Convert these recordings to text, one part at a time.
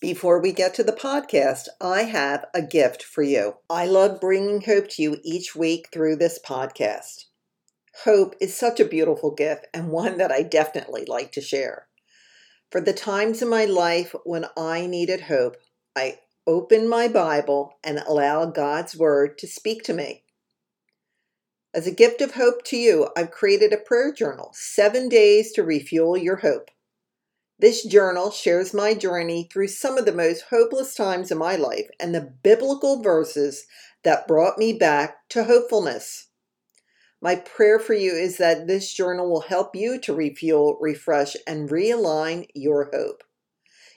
Before we get to the podcast, I have a gift for you. I love bringing hope to you each week through this podcast. Hope is such a beautiful gift and one that I definitely like to share. For the times in my life when I needed hope, I open my Bible and allow God's Word to speak to me. As a gift of hope to you, I've created a prayer journal, Seven Days to Refuel Your Hope. This journal shares my journey through some of the most hopeless times in my life and the biblical verses that brought me back to hopefulness. My prayer for you is that this journal will help you to refuel, refresh, and realign your hope.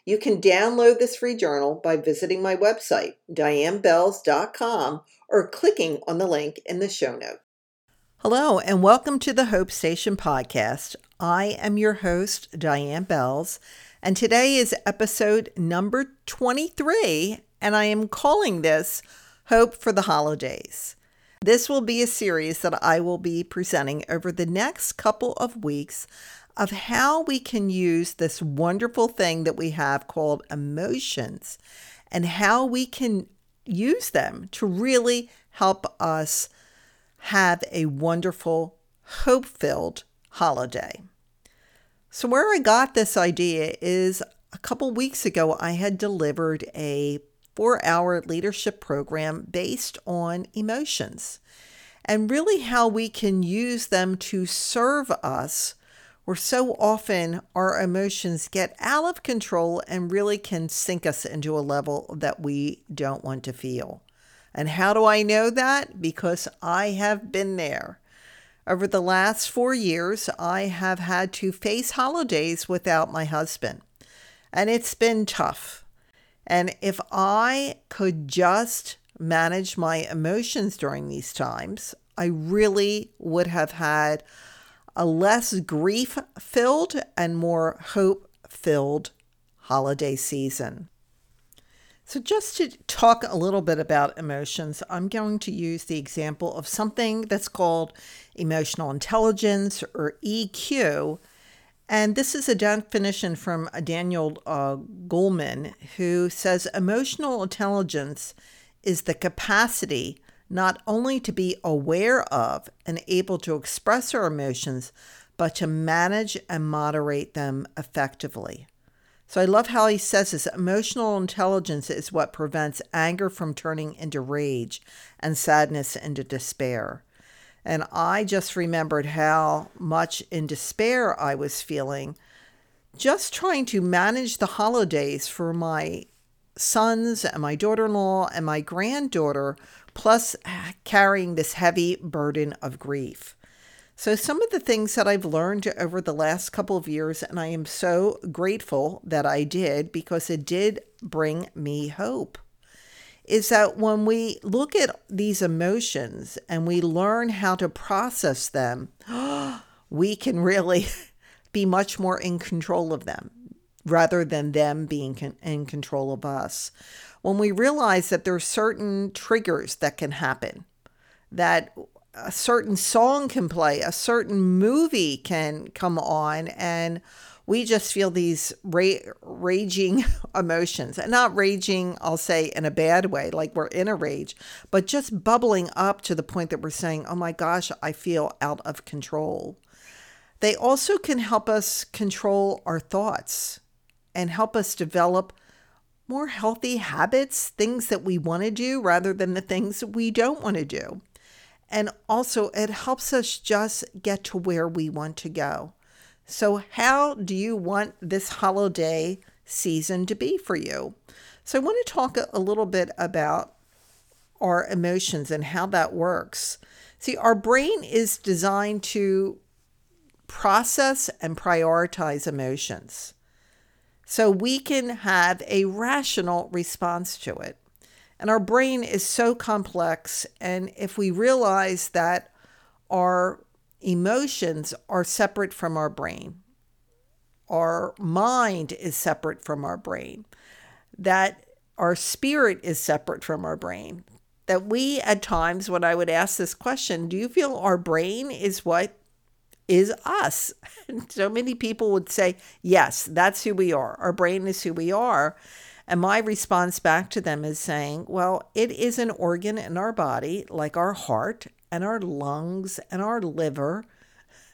You can download this free journal by visiting my website, dianebells.com, or clicking on the link in the show notes. Hello, and welcome to the Hope Station podcast. I am your host, Diane Bells, and today is episode number 23, and I am calling this Hope for the Holidays. This will be a series that I will be presenting over the next couple of weeks of how we can use this wonderful thing that we have called emotions and how we can use them to really help us have a wonderful, hope filled holiday. So, where I got this idea is a couple weeks ago, I had delivered a four hour leadership program based on emotions and really how we can use them to serve us. Where so often our emotions get out of control and really can sink us into a level that we don't want to feel. And how do I know that? Because I have been there. Over the last four years, I have had to face holidays without my husband, and it's been tough. And if I could just manage my emotions during these times, I really would have had a less grief filled and more hope filled holiday season. So, just to talk a little bit about emotions, I'm going to use the example of something that's called emotional intelligence or EQ. And this is a definition from Daniel uh, Goleman, who says emotional intelligence is the capacity not only to be aware of and able to express our emotions, but to manage and moderate them effectively. So I love how he says this emotional intelligence is what prevents anger from turning into rage and sadness into despair. And I just remembered how much in despair I was feeling just trying to manage the holidays for my sons and my daughter in law and my granddaughter, plus carrying this heavy burden of grief. So, some of the things that I've learned over the last couple of years, and I am so grateful that I did because it did bring me hope, is that when we look at these emotions and we learn how to process them, we can really be much more in control of them rather than them being in control of us. When we realize that there are certain triggers that can happen, that a certain song can play, a certain movie can come on, and we just feel these ra- raging emotions. And not raging, I'll say, in a bad way, like we're in a rage, but just bubbling up to the point that we're saying, oh my gosh, I feel out of control. They also can help us control our thoughts and help us develop more healthy habits, things that we want to do rather than the things we don't want to do. And also, it helps us just get to where we want to go. So, how do you want this holiday season to be for you? So, I want to talk a little bit about our emotions and how that works. See, our brain is designed to process and prioritize emotions so we can have a rational response to it. And our brain is so complex. And if we realize that our emotions are separate from our brain, our mind is separate from our brain, that our spirit is separate from our brain, that we at times, when I would ask this question, do you feel our brain is what is us? So many people would say, yes, that's who we are. Our brain is who we are. And my response back to them is saying, well, it is an organ in our body, like our heart and our lungs and our liver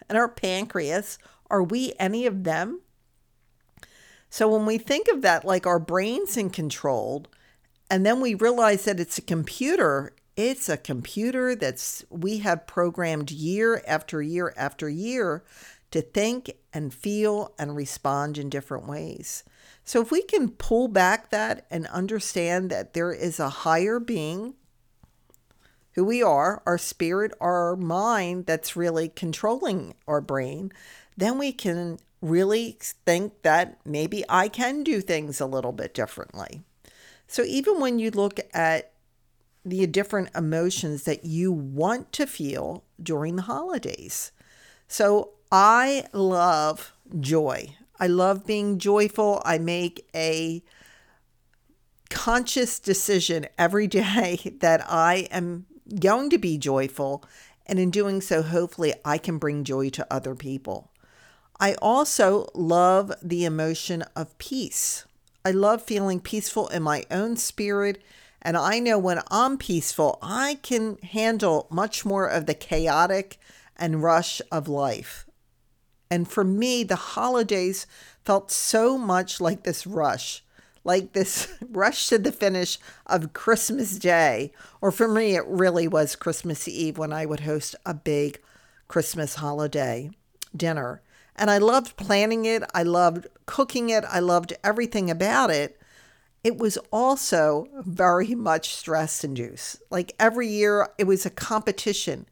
and our pancreas. Are we any of them? So when we think of that like our brains in control, and then we realize that it's a computer, it's a computer that's we have programmed year after year after year to think and feel and respond in different ways. So if we can pull back that and understand that there is a higher being who we are, our spirit, our mind that's really controlling our brain, then we can really think that maybe I can do things a little bit differently. So even when you look at the different emotions that you want to feel during the holidays. So I love joy. I love being joyful. I make a conscious decision every day that I am going to be joyful. And in doing so, hopefully, I can bring joy to other people. I also love the emotion of peace. I love feeling peaceful in my own spirit. And I know when I'm peaceful, I can handle much more of the chaotic and rush of life. And for me, the holidays felt so much like this rush, like this rush to the finish of Christmas Day. Or for me, it really was Christmas Eve when I would host a big Christmas holiday dinner. And I loved planning it. I loved cooking it. I loved everything about it. It was also very much stress induced. Like every year, it was a competition.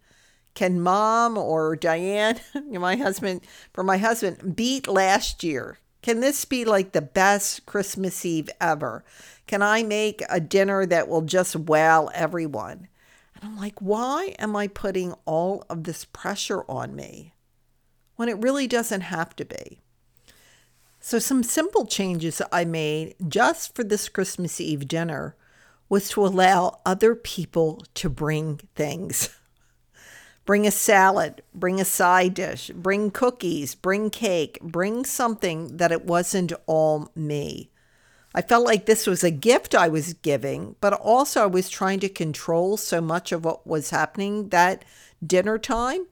Can mom or Diane, my husband, for my husband, beat last year? Can this be like the best Christmas Eve ever? Can I make a dinner that will just wow everyone? And I'm like, why am I putting all of this pressure on me? when it really doesn't have to be. So, some simple changes I made just for this Christmas Eve dinner was to allow other people to bring things. bring a salad, bring a side dish, bring cookies, bring cake, bring something that it wasn't all me. I felt like this was a gift I was giving, but also I was trying to control so much of what was happening that dinner time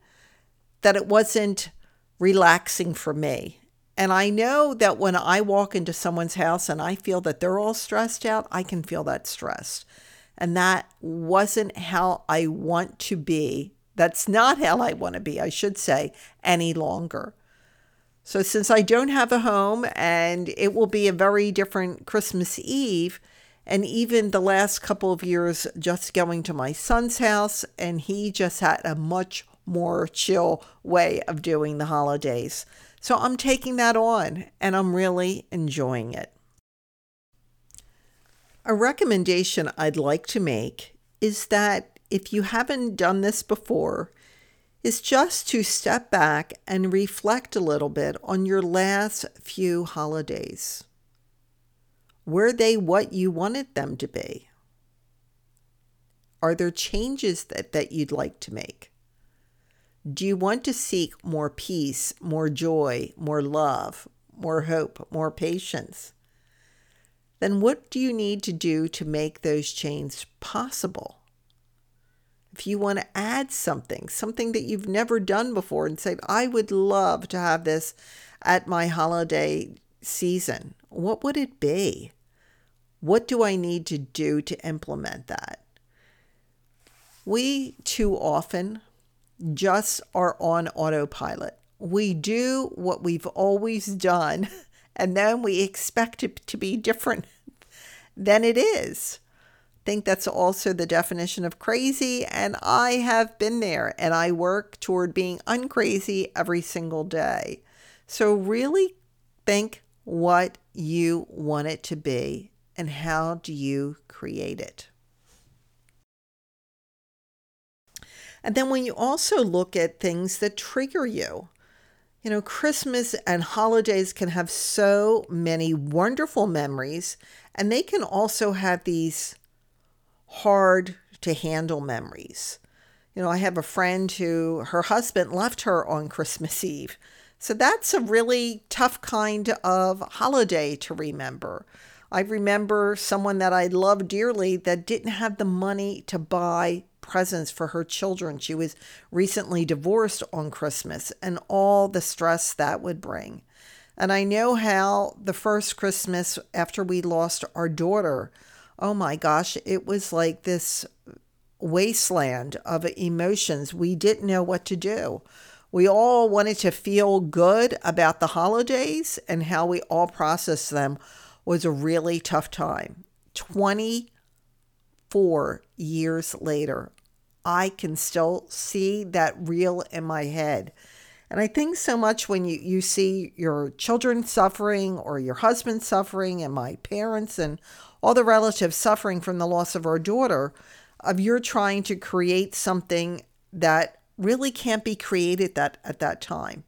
that it wasn't relaxing for me. And I know that when I walk into someone's house and I feel that they're all stressed out, I can feel that stress. And that wasn't how I want to be. That's not how I want to be, I should say, any longer. So, since I don't have a home and it will be a very different Christmas Eve, and even the last couple of years just going to my son's house, and he just had a much more chill way of doing the holidays. So I'm taking that on and I'm really enjoying it. A recommendation I'd like to make is that if you haven't done this before, is just to step back and reflect a little bit on your last few holidays. Were they what you wanted them to be? Are there changes that, that you'd like to make? Do you want to seek more peace, more joy, more love, more hope, more patience? Then what do you need to do to make those changes possible? If you want to add something, something that you've never done before, and say, I would love to have this at my holiday season, what would it be? What do I need to do to implement that? We too often just are on autopilot. We do what we've always done, and then we expect it to be different than it is. Think that's also the definition of crazy, and I have been there, and I work toward being uncrazy every single day. So, really think what you want it to be and how do you create it. And then when you also look at things that trigger you, you know, Christmas and holidays can have so many wonderful memories, and they can also have these hard to handle memories. You know, I have a friend who her husband left her on Christmas Eve. So that's a really tough kind of holiday to remember. I remember someone that I loved dearly that didn't have the money to buy presents for her children. She was recently divorced on Christmas and all the stress that would bring. And I know how the first Christmas after we lost our daughter, oh my gosh, it was like this wasteland of emotions. We didn't know what to do. We all wanted to feel good about the holidays, and how we all processed them was a really tough time. 24 years later, I can still see that reel in my head. And I think so much when you, you see your children suffering or your husband suffering and my parents and all the relatives suffering from the loss of our daughter, of you're trying to create something that really can't be created that at that time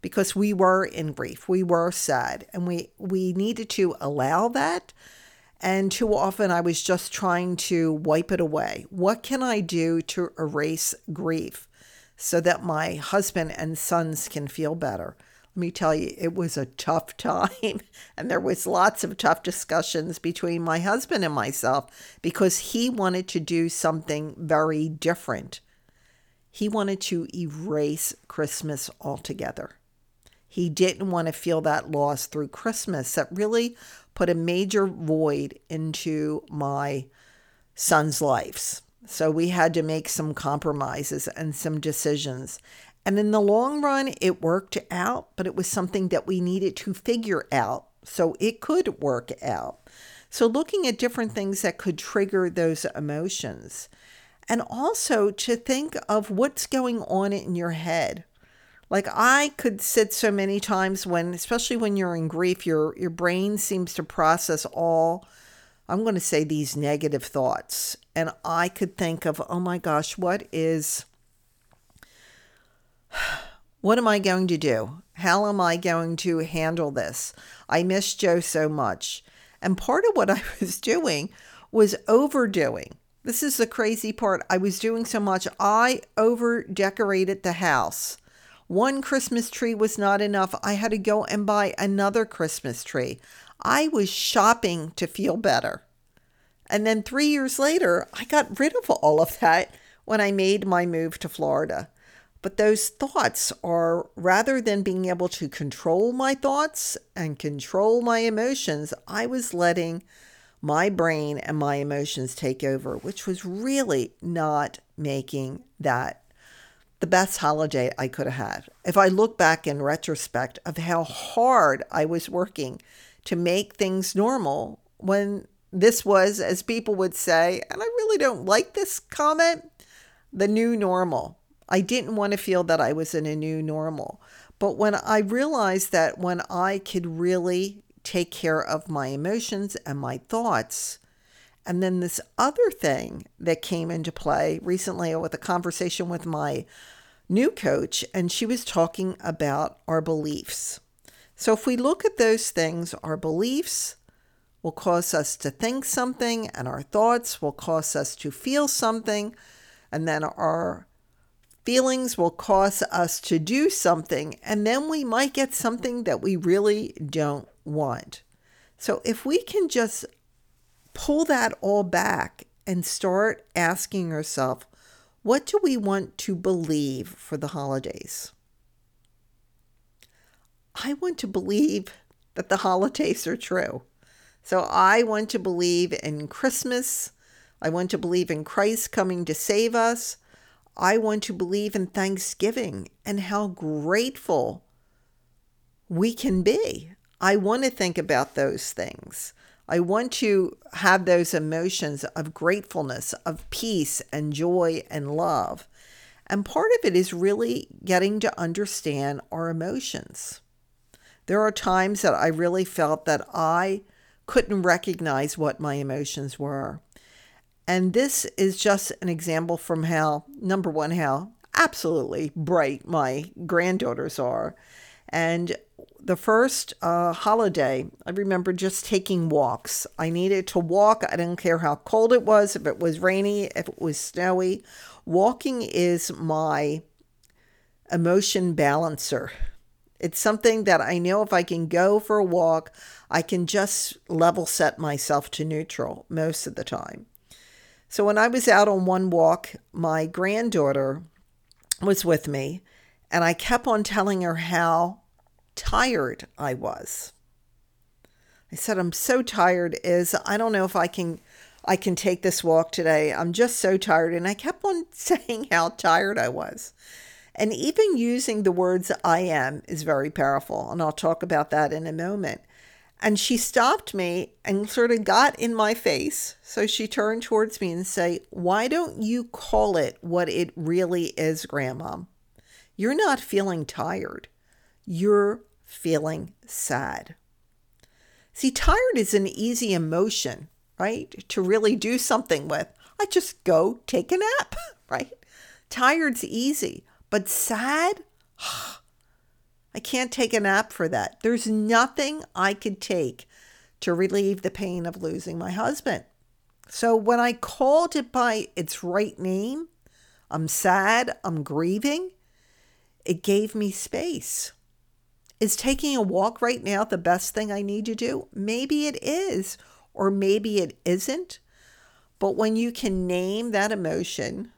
because we were in grief. We were sad and we we needed to allow that and too often I was just trying to wipe it away. What can I do to erase grief so that my husband and sons can feel better? Let me tell you, it was a tough time. And there was lots of tough discussions between my husband and myself because he wanted to do something very different. He wanted to erase Christmas altogether. He didn't want to feel that loss through Christmas. That really put a major void into my son's lives. So we had to make some compromises and some decisions. And in the long run, it worked out, but it was something that we needed to figure out so it could work out. So, looking at different things that could trigger those emotions, and also to think of what's going on in your head. Like I could sit so many times when, especially when you're in grief, your your brain seems to process all I'm going to say these negative thoughts. And I could think of, oh my gosh, what is, what am I going to do? How am I going to handle this? I miss Joe so much. And part of what I was doing was overdoing. This is the crazy part. I was doing so much. I over decorated the house. One Christmas tree was not enough. I had to go and buy another Christmas tree. I was shopping to feel better. And then three years later, I got rid of all of that when I made my move to Florida. But those thoughts are rather than being able to control my thoughts and control my emotions, I was letting my brain and my emotions take over, which was really not making that the best holiday I could have had. If I look back in retrospect of how hard I was working to make things normal when this was, as people would say, and I really don't like this comment, the new normal. I didn't want to feel that I was in a new normal. But when I realized that when I could really take care of my emotions and my thoughts, and then this other thing that came into play recently with a conversation with my new coach, and she was talking about our beliefs. So, if we look at those things, our beliefs will cause us to think something, and our thoughts will cause us to feel something, and then our feelings will cause us to do something, and then we might get something that we really don't want. So, if we can just pull that all back and start asking ourselves, what do we want to believe for the holidays? I want to believe that the holidays are true. So I want to believe in Christmas. I want to believe in Christ coming to save us. I want to believe in Thanksgiving and how grateful we can be. I want to think about those things. I want to have those emotions of gratefulness, of peace and joy and love. And part of it is really getting to understand our emotions. There are times that I really felt that I couldn't recognize what my emotions were. And this is just an example from how, number one, how absolutely bright my granddaughters are. And the first uh, holiday, I remember just taking walks. I needed to walk. I didn't care how cold it was, if it was rainy, if it was snowy. Walking is my emotion balancer. It's something that I know if I can go for a walk, I can just level set myself to neutral most of the time. So when I was out on one walk, my granddaughter was with me, and I kept on telling her how tired I was. I said, I'm so tired, is I don't know if I can I can take this walk today. I'm just so tired. And I kept on saying how tired I was. And even using the words I am is very powerful. And I'll talk about that in a moment. And she stopped me and sort of got in my face. So she turned towards me and say, "Why don't you call it what it really is, grandma? You're not feeling tired. You're feeling sad." See, tired is an easy emotion, right? To really do something with. I just go take a nap, right? Tired's easy, but sad, ah, I can't take a nap for that. There's nothing I could take to relieve the pain of losing my husband. So when I called it by its right name, I'm sad, I'm grieving, it gave me space. Is taking a walk right now the best thing I need to do? Maybe it is, or maybe it isn't. But when you can name that emotion,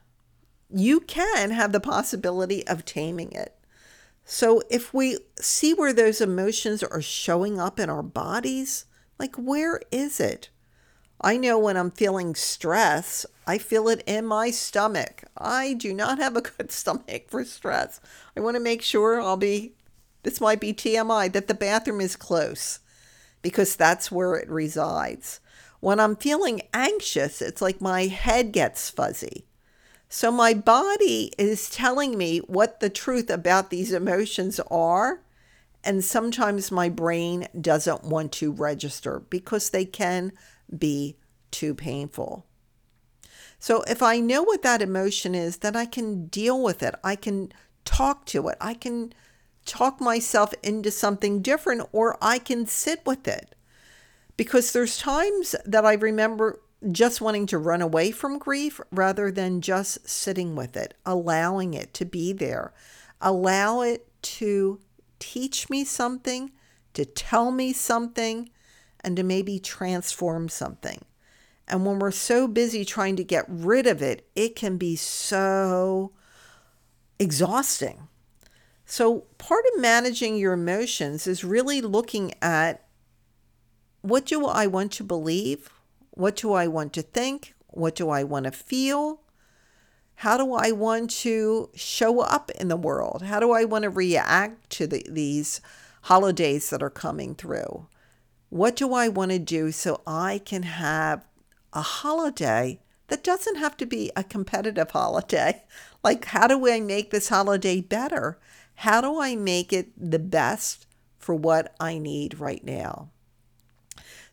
you can have the possibility of taming it. So if we see where those emotions are showing up in our bodies, like where is it? I know when I'm feeling stress, I feel it in my stomach. I do not have a good stomach for stress. I want to make sure I'll be, this might be TMI, that the bathroom is close because that's where it resides. When I'm feeling anxious, it's like my head gets fuzzy. So my body is telling me what the truth about these emotions are. And sometimes my brain doesn't want to register because they can be too painful. So if I know what that emotion is, then I can deal with it. I can talk to it. I can talk myself into something different or I can sit with it. Because there's times that I remember just wanting to run away from grief rather than just sitting with it, allowing it to be there. Allow it to teach me something, to tell me something, and to maybe transform something. And when we're so busy trying to get rid of it, it can be so exhausting. So, part of managing your emotions is really looking at what do I want to believe? What do I want to think? What do I want to feel? How do I want to show up in the world? How do I want to react to the, these holidays that are coming through? What do I want to do so I can have a holiday that doesn't have to be a competitive holiday? Like, how do I make this holiday better? How do I make it the best for what I need right now?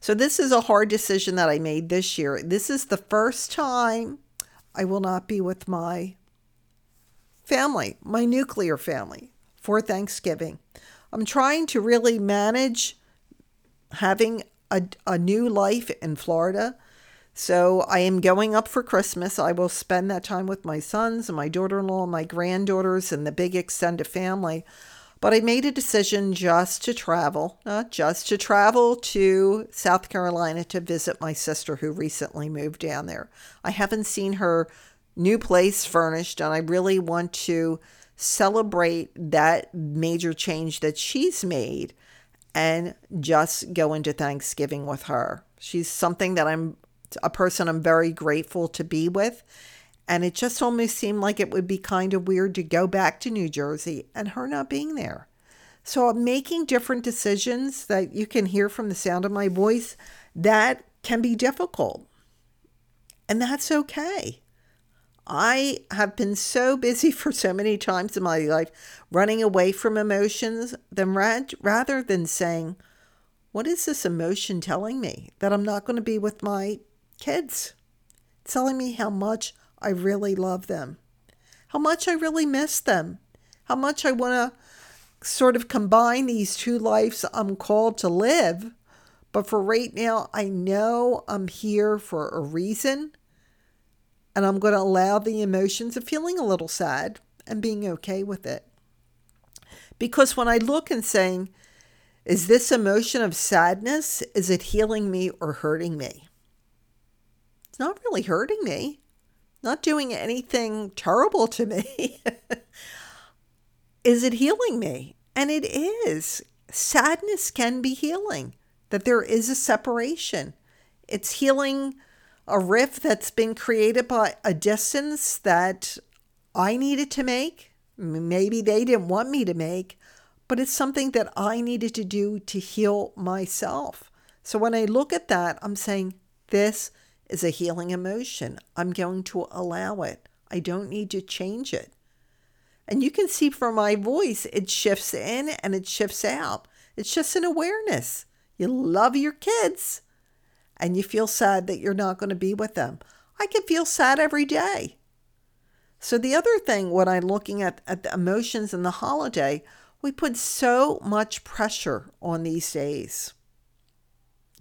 So, this is a hard decision that I made this year. This is the first time I will not be with my family, my nuclear family, for Thanksgiving. I'm trying to really manage having a, a new life in Florida. So I am going up for Christmas. I will spend that time with my sons and my daughter in law my granddaughters and the big extended family. But I made a decision just to travel, not just to travel to South Carolina to visit my sister who recently moved down there. I haven't seen her new place furnished, and I really want to celebrate that major change that she's made and just go into Thanksgiving with her. She's something that I'm a person I'm very grateful to be with and it just almost seemed like it would be kind of weird to go back to New Jersey and her not being there. So making different decisions that you can hear from the sound of my voice that can be difficult. And that's okay. I have been so busy for so many times in my life running away from emotions than rather than saying, What is this emotion telling me? That I'm not going to be with my kids. It's telling me how much I really love them, how much I really miss them, how much I want to sort of combine these two lives I'm called to live. But for right now, I know I'm here for a reason. And I'm going to allow the emotions of feeling a little sad and being okay with it. Because when I look and saying, is this emotion of sadness, is it healing me or hurting me? It's not really hurting me, not doing anything terrible to me. is it healing me? And it is. Sadness can be healing, that there is a separation. It's healing a rift that's been created by a distance that I needed to make. Maybe they didn't want me to make, but it's something that I needed to do to heal myself. So when I look at that, I'm saying, this is a healing emotion. I'm going to allow it. I don't need to change it. And you can see from my voice, it shifts in and it shifts out. It's just an awareness. You love your kids and you feel sad that you're not going to be with them. I can feel sad every day. So, the other thing, when I'm looking at, at the emotions in the holiday, we put so much pressure on these days.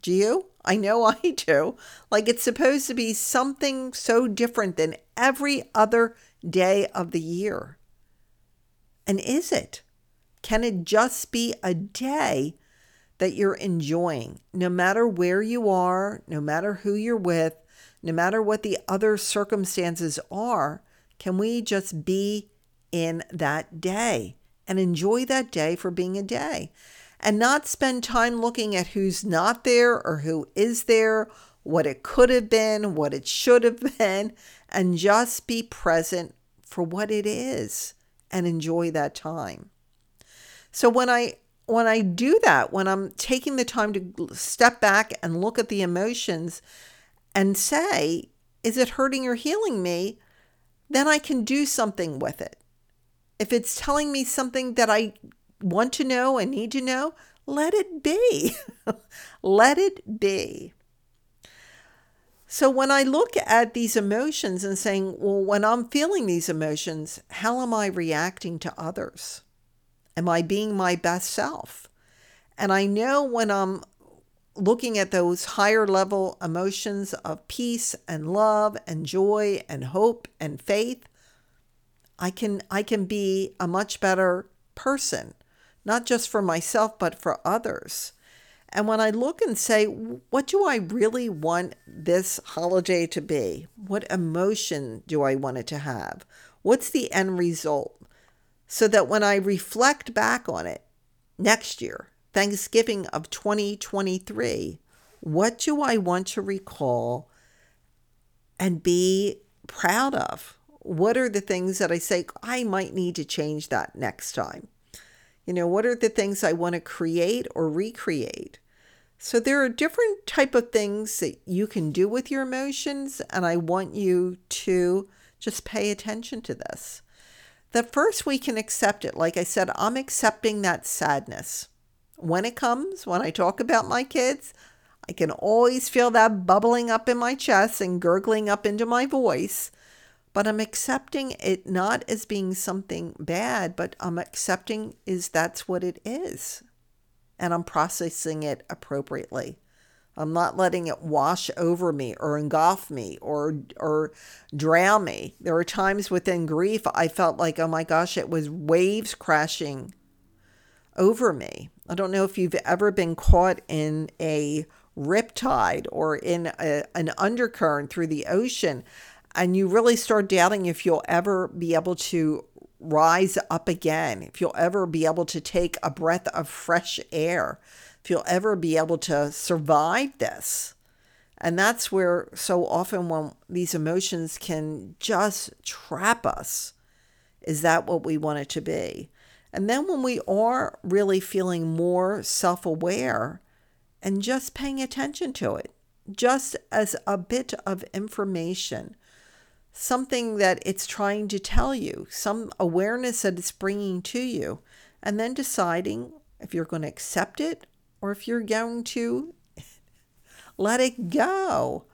Do you? I know I do. Like it's supposed to be something so different than every other day of the year. And is it? Can it just be a day that you're enjoying, no matter where you are, no matter who you're with, no matter what the other circumstances are? Can we just be in that day and enjoy that day for being a day and not spend time looking at who's not there or who is there, what it could have been, what it should have been, and just be present for what it is and enjoy that time. So when I when I do that, when I'm taking the time to step back and look at the emotions and say, is it hurting or healing me? Then I can do something with it. If it's telling me something that I want to know and need to know, let it be. let it be. So when I look at these emotions and saying, well, when I'm feeling these emotions, how am I reacting to others? Am I being my best self? And I know when I'm looking at those higher level emotions of peace and love and joy and hope and faith, I can I can be a much better person, not just for myself but for others. And when I look and say, what do I really want this holiday to be? What emotion do I want it to have? What's the end result? So that when I reflect back on it next year, Thanksgiving of 2023, what do I want to recall and be proud of? What are the things that I say I might need to change that next time? You know, what are the things I want to create or recreate? So there are different type of things that you can do with your emotions and I want you to just pay attention to this. The first we can accept it. Like I said, I'm accepting that sadness. When it comes, when I talk about my kids, I can always feel that bubbling up in my chest and gurgling up into my voice. But I'm accepting it not as being something bad, but I'm accepting is that's what it is and I'm processing it appropriately. I'm not letting it wash over me or engulf me or or drown me. There are times within grief I felt like, oh my gosh, it was waves crashing over me. I don't know if you've ever been caught in a riptide or in a, an undercurrent through the ocean and you really start doubting if you'll ever be able to rise up again, if you'll ever be able to take a breath of fresh air, if you'll ever be able to survive this. And that's where so often when these emotions can just trap us, is that what we want it to be? And then when we are really feeling more self aware and just paying attention to it, just as a bit of information, something that it's trying to tell you, some awareness that it's bringing to you, and then deciding if you're going to accept it or if you're going to let it go.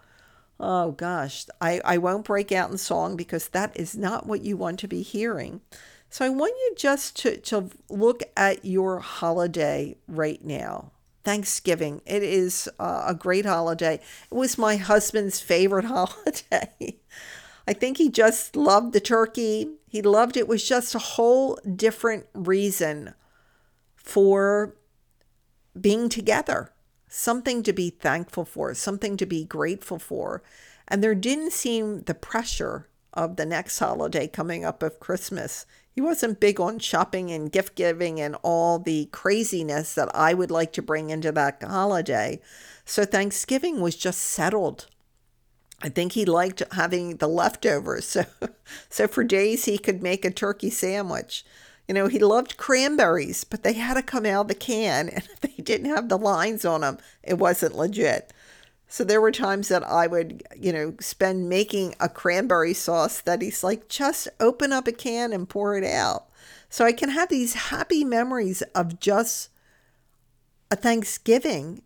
Oh gosh, I, I won't break out in song because that is not what you want to be hearing. So I want you just to, to look at your holiday right now. Thanksgiving. It is uh, a great holiday. It was my husband's favorite holiday. I think he just loved the turkey. He loved it was just a whole different reason for being together, something to be thankful for, something to be grateful for. And there didn't seem the pressure of the next holiday coming up of Christmas. He wasn't big on shopping and gift giving and all the craziness that I would like to bring into that holiday. So Thanksgiving was just settled. I think he liked having the leftovers. So so for days he could make a turkey sandwich. You know, he loved cranberries, but they had to come out of the can and if they didn't have the lines on them, it wasn't legit. So there were times that I would, you know, spend making a cranberry sauce that he's like, just open up a can and pour it out. So I can have these happy memories of just a Thanksgiving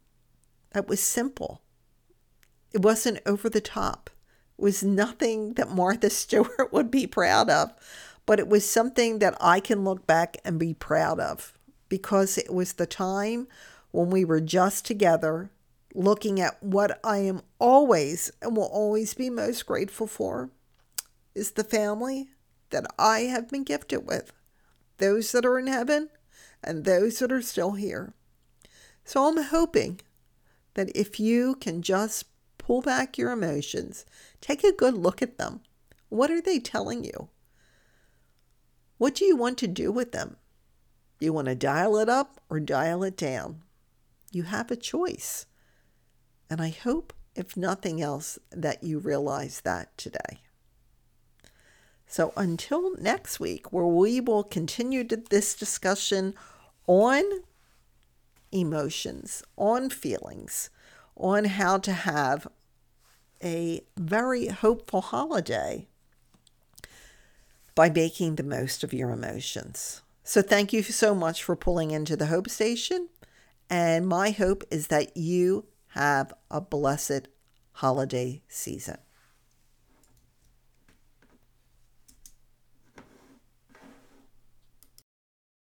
that was simple. It wasn't over the top. It was nothing that Martha Stewart would be proud of, but it was something that I can look back and be proud of because it was the time when we were just together looking at what I am always and will always be most grateful for is the family that I have been gifted with, those that are in heaven and those that are still here. So I'm hoping that if you can just pull back your emotions, take a good look at them. What are they telling you? What do you want to do with them? Do you want to dial it up or dial it down? You have a choice. And I hope, if nothing else, that you realize that today. So until next week, where we will continue this discussion on emotions, on feelings, on how to have a very hopeful holiday by making the most of your emotions. So, thank you so much for pulling into the Hope Station. And my hope is that you have a blessed holiday season.